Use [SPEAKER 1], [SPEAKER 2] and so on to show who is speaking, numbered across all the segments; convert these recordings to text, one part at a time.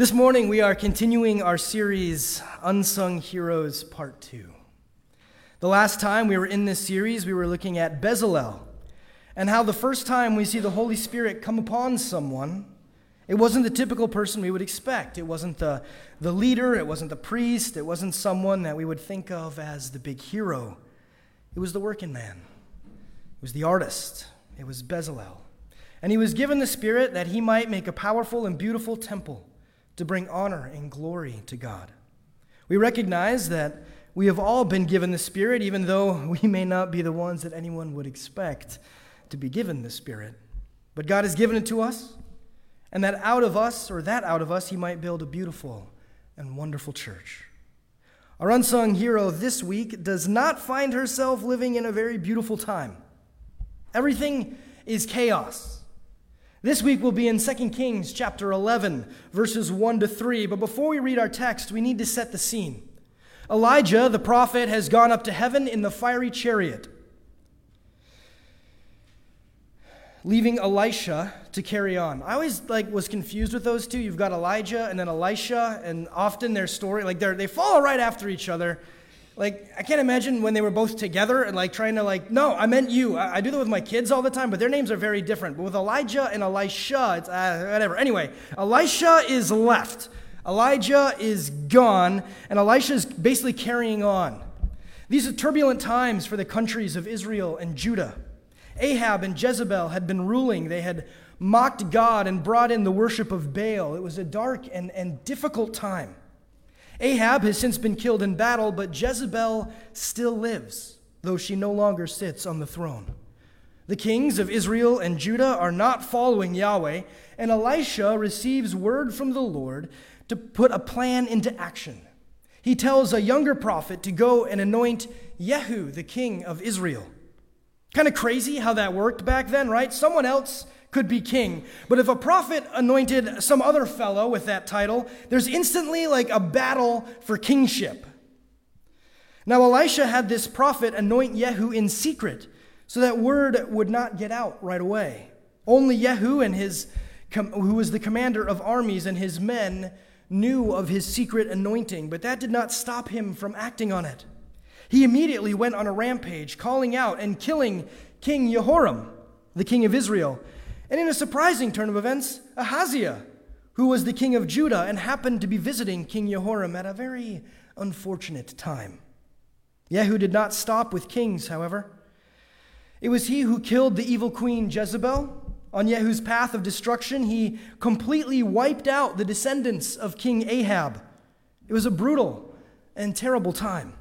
[SPEAKER 1] This morning, we are continuing our series, Unsung Heroes Part 2. The last time we were in this series, we were looking at Bezalel and how the first time we see the Holy Spirit come upon someone, it wasn't the typical person we would expect. It wasn't the, the leader, it wasn't the priest, it wasn't someone that we would think of as the big hero. It was the working man, it was the artist, it was Bezalel. And he was given the Spirit that he might make a powerful and beautiful temple to bring honor and glory to God. We recognize that we have all been given the Spirit, even though we may not be the ones that anyone would expect to be given the Spirit. But God has given it to us, and that out of us, or that out of us, He might build a beautiful and wonderful church. Our unsung hero this week does not find herself living in a very beautiful time. Everything is chaos. This week we'll be in 2 Kings chapter 11, verses 1 to 3. But before we read our text, we need to set the scene. Elijah, the prophet, has gone up to heaven in the fiery chariot, leaving Elisha to carry on. I always like was confused with those two. You've got Elijah and then Elisha, and often their story like they they follow right after each other. Like, I can't imagine when they were both together and like trying to like, no, I meant you. I, I do that with my kids all the time, but their names are very different. But with Elijah and Elisha, it's uh, whatever. Anyway, Elisha is left. Elijah is gone, and Elisha is basically carrying on. These are turbulent times for the countries of Israel and Judah. Ahab and Jezebel had been ruling. They had mocked God and brought in the worship of Baal. It was a dark and, and difficult time. Ahab has since been killed in battle, but Jezebel still lives, though she no longer sits on the throne. The kings of Israel and Judah are not following Yahweh, and Elisha receives word from the Lord to put a plan into action. He tells a younger prophet to go and anoint Yehu, the king of Israel. Kind of crazy how that worked back then, right? Someone else could be king. But if a prophet anointed some other fellow with that title, there's instantly like a battle for kingship. Now, Elisha had this prophet anoint Yehu in secret so that word would not get out right away. Only Yehu and his, who was the commander of armies and his men, knew of his secret anointing, but that did not stop him from acting on it. He immediately went on a rampage, calling out and killing King Jehoram, the king of Israel, and in a surprising turn of events, Ahaziah, who was the king of Judah and happened to be visiting King Jehoram at a very unfortunate time. Yehu did not stop with kings, however. It was he who killed the evil queen Jezebel. On Yehu's path of destruction, he completely wiped out the descendants of King Ahab. It was a brutal and terrible time.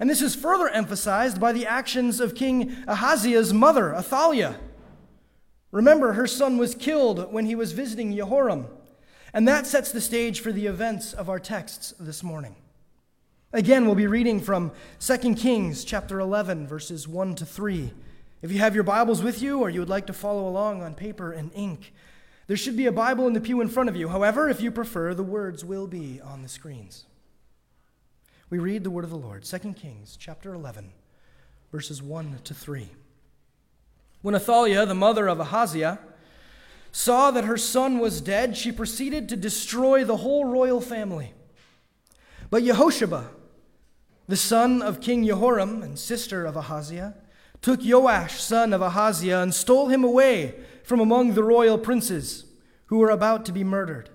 [SPEAKER 1] And this is further emphasized by the actions of King Ahaziah's mother, Athaliah. Remember, her son was killed when he was visiting Jehoram. And that sets the stage for the events of our texts this morning. Again, we'll be reading from 2 Kings chapter 11, verses 1 to 3. If you have your Bibles with you or you would like to follow along on paper and ink, there should be a Bible in the pew in front of you. However, if you prefer, the words will be on the screens. We read the word of the Lord, 2 Kings chapter 11, verses 1 to 3. When Athaliah, the mother of Ahaziah, saw that her son was dead, she proceeded to destroy the whole royal family. But Yehosheba, the son of King Jehoram and sister of Ahaziah, took Joash, son of Ahaziah, and stole him away from among the royal princes who were about to be murdered.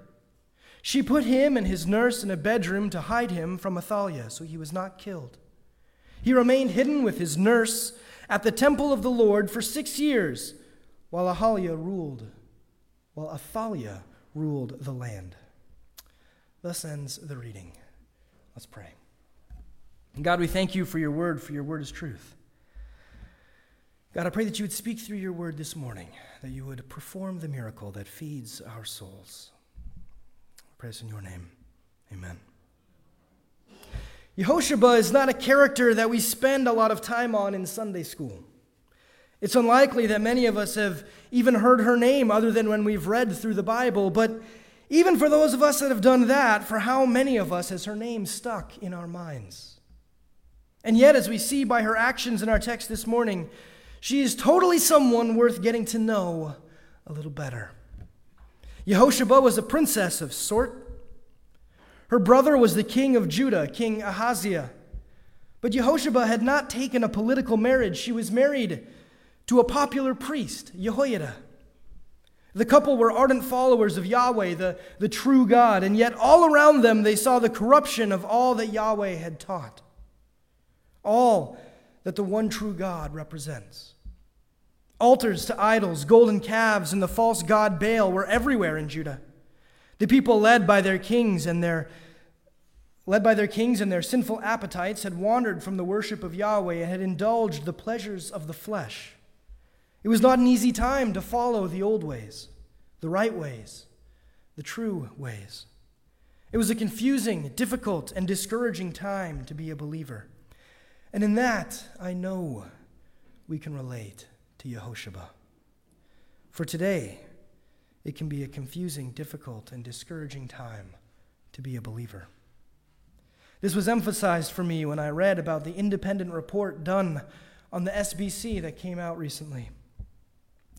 [SPEAKER 1] She put him and his nurse in a bedroom to hide him from Athaliah, so he was not killed. He remained hidden with his nurse at the temple of the Lord for six years, while Ahalia ruled, while Athaliah ruled the land. Thus ends the reading. Let's pray. God, we thank you for your word, for your word is truth. God, I pray that you would speak through your word this morning, that you would perform the miracle that feeds our souls. I pray this in your name. Amen. Yehosheba is not a character that we spend a lot of time on in Sunday school. It's unlikely that many of us have even heard her name other than when we've read through the Bible, but even for those of us that have done that, for how many of us has her name stuck in our minds? And yet, as we see by her actions in our text this morning, she is totally someone worth getting to know a little better. Yehosheba was a princess of sort. Her brother was the king of Judah, King Ahaziah. But Yehosheba had not taken a political marriage. She was married to a popular priest, Jehoiada. The couple were ardent followers of Yahweh, the, the true God, and yet all around them they saw the corruption of all that Yahweh had taught, all that the one true God represents. Altars to idols, golden calves, and the false god Baal were everywhere in Judah. The people led by their kings and their led by their kings and their sinful appetites had wandered from the worship of Yahweh and had indulged the pleasures of the flesh. It was not an easy time to follow the old ways, the right ways, the true ways. It was a confusing, difficult, and discouraging time to be a believer. And in that, I know we can relate to Yehosheba. For today, it can be a confusing, difficult, and discouraging time to be a believer. This was emphasized for me when I read about the independent report done on the SBC that came out recently.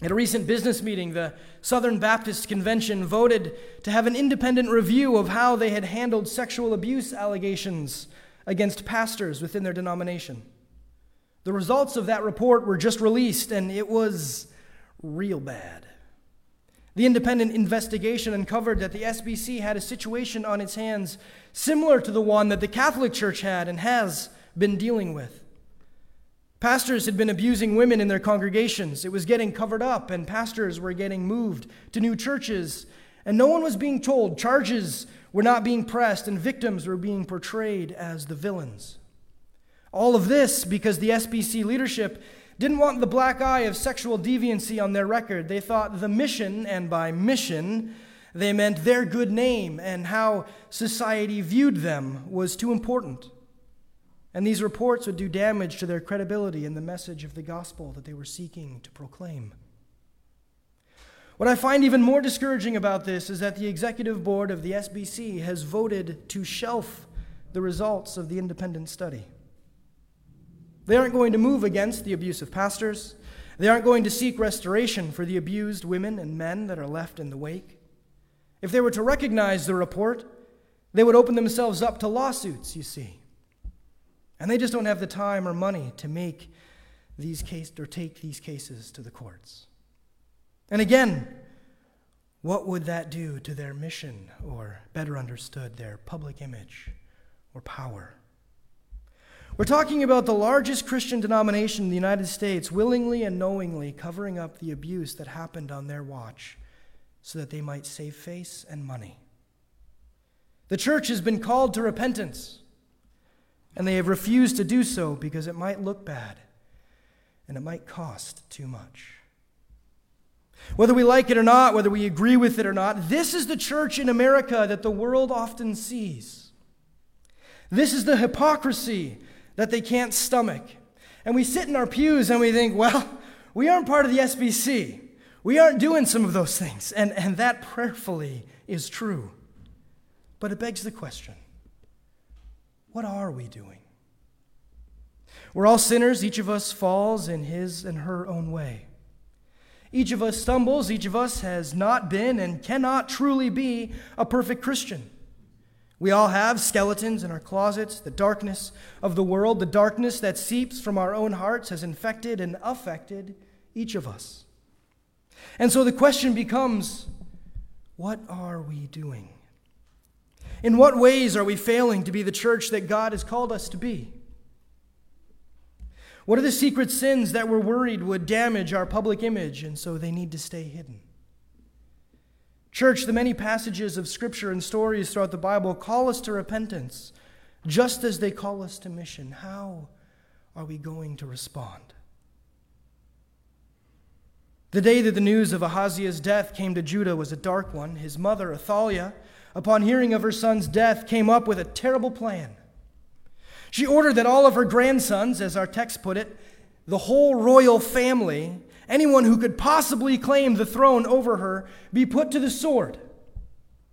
[SPEAKER 1] At a recent business meeting, the Southern Baptist Convention voted to have an independent review of how they had handled sexual abuse allegations against pastors within their denomination. The results of that report were just released, and it was real bad. The independent investigation uncovered that the SBC had a situation on its hands similar to the one that the Catholic Church had and has been dealing with. Pastors had been abusing women in their congregations. It was getting covered up, and pastors were getting moved to new churches, and no one was being told. Charges were not being pressed, and victims were being portrayed as the villains. All of this because the SBC leadership didn't want the black eye of sexual deviancy on their record. They thought the mission, and by mission, they meant their good name and how society viewed them, was too important. And these reports would do damage to their credibility in the message of the gospel that they were seeking to proclaim. What I find even more discouraging about this is that the executive board of the SBC has voted to shelf the results of the independent study. They aren't going to move against the abuse of pastors. They aren't going to seek restoration for the abused women and men that are left in the wake. If they were to recognize the report, they would open themselves up to lawsuits, you see. And they just don't have the time or money to make these cases or take these cases to the courts. And again, what would that do to their mission, or better understood, their public image or power? We're talking about the largest Christian denomination in the United States willingly and knowingly covering up the abuse that happened on their watch so that they might save face and money. The church has been called to repentance, and they have refused to do so because it might look bad and it might cost too much. Whether we like it or not, whether we agree with it or not, this is the church in America that the world often sees. This is the hypocrisy that they can't stomach. And we sit in our pews and we think, well, we aren't part of the SBC. We aren't doing some of those things. And, and that prayerfully is true. But it begs the question what are we doing? We're all sinners. Each of us falls in his and her own way. Each of us stumbles. Each of us has not been and cannot truly be a perfect Christian. We all have skeletons in our closets. The darkness of the world, the darkness that seeps from our own hearts, has infected and affected each of us. And so the question becomes what are we doing? In what ways are we failing to be the church that God has called us to be? What are the secret sins that we're worried would damage our public image and so they need to stay hidden? Church, the many passages of Scripture and stories throughout the Bible call us to repentance, just as they call us to mission. How are we going to respond? The day that the news of Ahaziah's death came to Judah was a dark one. His mother, Athaliah, upon hearing of her son's death, came up with a terrible plan. She ordered that all of her grandsons, as our text put it, the whole royal family, anyone who could possibly claim the throne over her be put to the sword.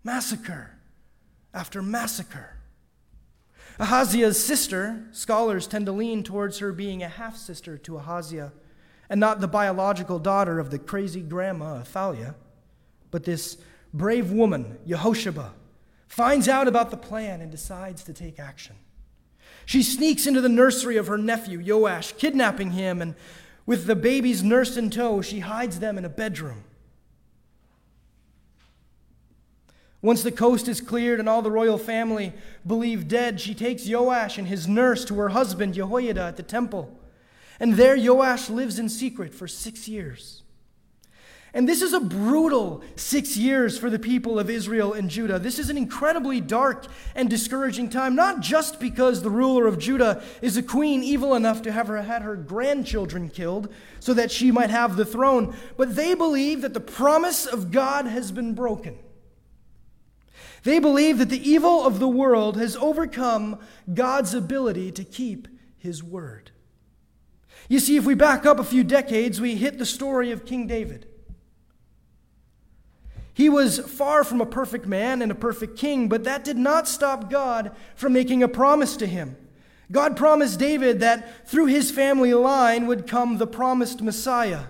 [SPEAKER 1] Massacre after massacre. Ahaziah's sister, scholars tend to lean towards her being a half sister to Ahaziah and not the biological daughter of the crazy grandma Athaliah, but this brave woman, Yehosheba, finds out about the plan and decides to take action. She sneaks into the nursery of her nephew, Joash, kidnapping him, and with the babies nursed in tow, she hides them in a bedroom. Once the coast is cleared and all the royal family believe dead, she takes Joash and his nurse to her husband Jehoiada at the temple. And there Joash lives in secret for six years. And this is a brutal six years for the people of Israel and Judah. This is an incredibly dark and discouraging time, not just because the ruler of Judah is a queen evil enough to have her, had her grandchildren killed so that she might have the throne, but they believe that the promise of God has been broken. They believe that the evil of the world has overcome God's ability to keep his word. You see, if we back up a few decades, we hit the story of King David. He was far from a perfect man and a perfect king, but that did not stop God from making a promise to him. God promised David that through his family line would come the promised Messiah.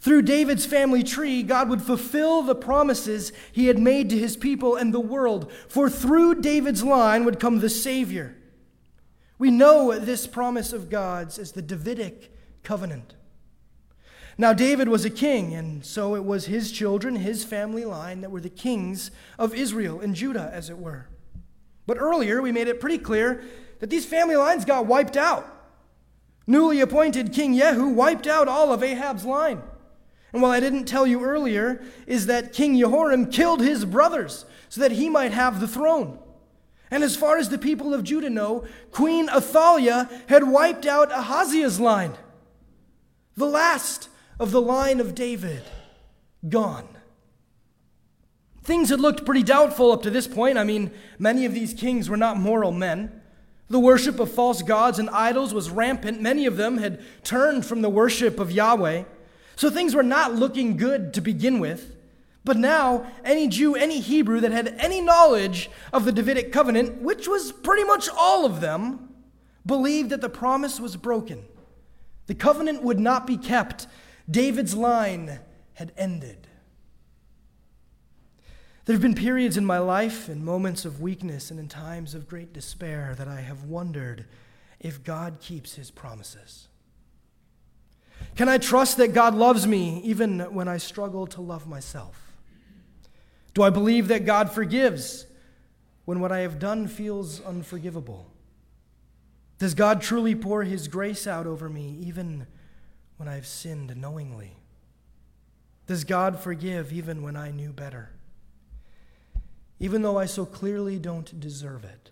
[SPEAKER 1] Through David's family tree, God would fulfill the promises he had made to his people and the world. For through David's line would come the Savior. We know this promise of God's as the Davidic covenant. Now, David was a king, and so it was his children, his family line, that were the kings of Israel and Judah, as it were. But earlier, we made it pretty clear that these family lines got wiped out. Newly appointed King Jehu wiped out all of Ahab's line. And what I didn't tell you earlier is that King Jehoram killed his brothers so that he might have the throne. And as far as the people of Judah know, Queen Athaliah had wiped out Ahaziah's line, the last of the line of David, gone. Things had looked pretty doubtful up to this point. I mean, many of these kings were not moral men. The worship of false gods and idols was rampant. Many of them had turned from the worship of Yahweh. So things were not looking good to begin with. But now, any Jew, any Hebrew that had any knowledge of the Davidic covenant, which was pretty much all of them, believed that the promise was broken. The covenant would not be kept. David's line had ended. There have been periods in my life, in moments of weakness and in times of great despair, that I have wondered if God keeps his promises. Can I trust that God loves me even when I struggle to love myself? Do I believe that God forgives when what I have done feels unforgivable? Does God truly pour his grace out over me even when I have sinned knowingly? Does God forgive even when I knew better? Even though I so clearly don't deserve it?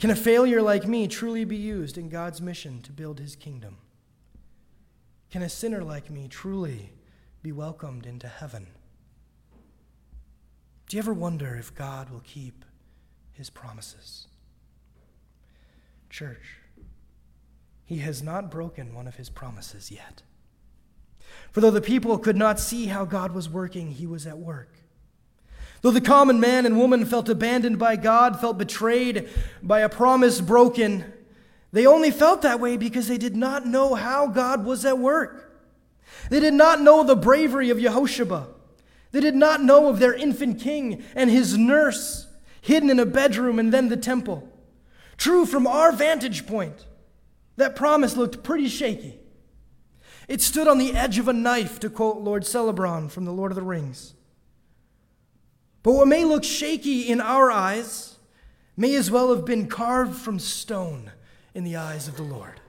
[SPEAKER 1] Can a failure like me truly be used in God's mission to build his kingdom? Can a sinner like me truly be welcomed into heaven? Do you ever wonder if God will keep his promises? Church, he has not broken one of his promises yet. For though the people could not see how God was working, he was at work. Though the common man and woman felt abandoned by God, felt betrayed by a promise broken, they only felt that way because they did not know how God was at work. They did not know the bravery of Yehosheba. They did not know of their infant king and his nurse hidden in a bedroom and then the temple. True, from our vantage point, that promise looked pretty shaky. It stood on the edge of a knife, to quote Lord Celebron from The Lord of the Rings. But what may look shaky in our eyes may as well have been carved from stone in the eyes of the Lord.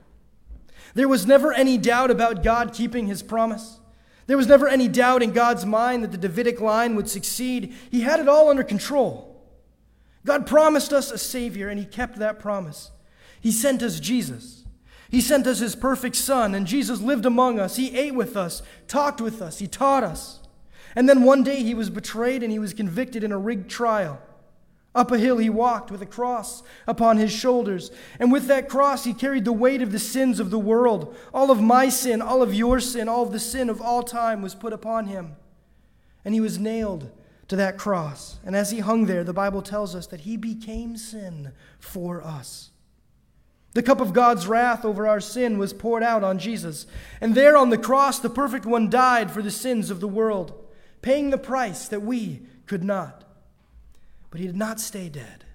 [SPEAKER 1] There was never any doubt about God keeping his promise. There was never any doubt in God's mind that the Davidic line would succeed. He had it all under control. God promised us a Savior, and He kept that promise. He sent us Jesus. He sent us His perfect Son, and Jesus lived among us. He ate with us, talked with us, He taught us. And then one day He was betrayed and He was convicted in a rigged trial. Up a hill he walked with a cross upon his shoulders, and with that cross he carried the weight of the sins of the world. All of my sin, all of your sin, all of the sin of all time was put upon him. And he was nailed to that cross. And as he hung there, the Bible tells us that he became sin for us. The cup of God's wrath over our sin was poured out on Jesus. And there on the cross, the perfect one died for the sins of the world paying the price that we could not. But he did not stay dead.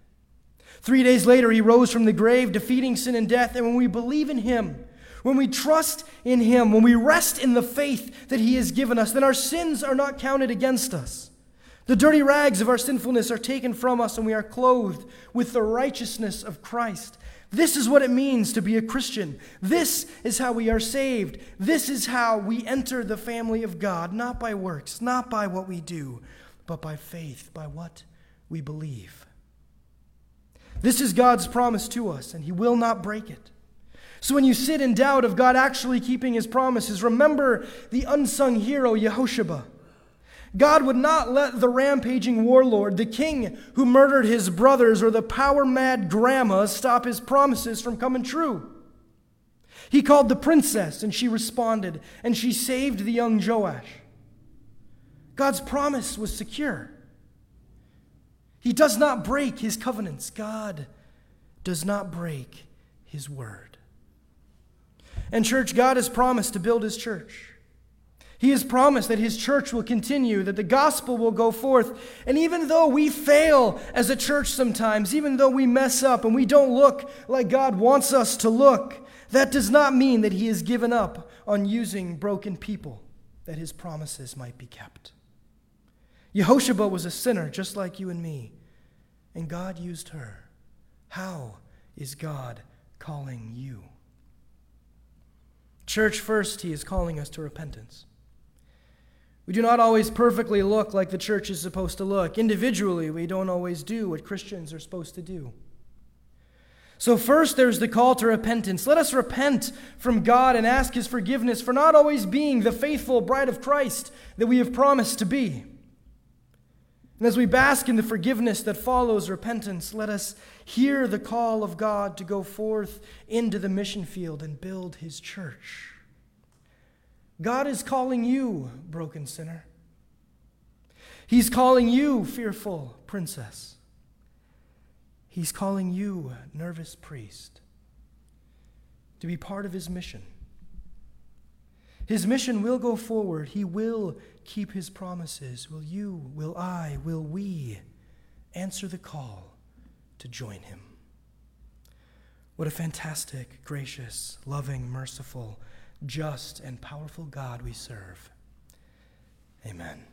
[SPEAKER 1] Three days later, he rose from the grave, defeating sin and death. And when we believe in him, when we trust in him, when we rest in the faith that he has given us, then our sins are not counted against us. The dirty rags of our sinfulness are taken from us, and we are clothed with the righteousness of Christ. This is what it means to be a Christian. This is how we are saved. This is how we enter the family of God, not by works, not by what we do, but by faith, by what we believe. This is God's promise to us, and He will not break it. So when you sit in doubt of God actually keeping His promises, remember the unsung hero, Yehosheba. God would not let the rampaging warlord, the king who murdered his brothers, or the power mad grandma stop his promises from coming true. He called the princess, and she responded, and she saved the young Joash. God's promise was secure. He does not break his covenants. God does not break his word. And, church, God has promised to build his church. He has promised that his church will continue, that the gospel will go forth. And even though we fail as a church sometimes, even though we mess up and we don't look like God wants us to look, that does not mean that he has given up on using broken people that his promises might be kept. Yehosheba was a sinner just like you and me and God used her. How is God calling you? Church, first, He is calling us to repentance. We do not always perfectly look like the church is supposed to look. Individually, we don't always do what Christians are supposed to do. So, first, there's the call to repentance. Let us repent from God and ask His forgiveness for not always being the faithful bride of Christ that we have promised to be. And as we bask in the forgiveness that follows repentance, let us hear the call of God to go forth into the mission field and build his church. God is calling you, broken sinner. He's calling you, fearful princess. He's calling you, nervous priest, to be part of his mission. His mission will go forward. He will keep his promises? Will you, will I, will we answer the call to join him? What a fantastic, gracious, loving, merciful, just, and powerful God we serve. Amen.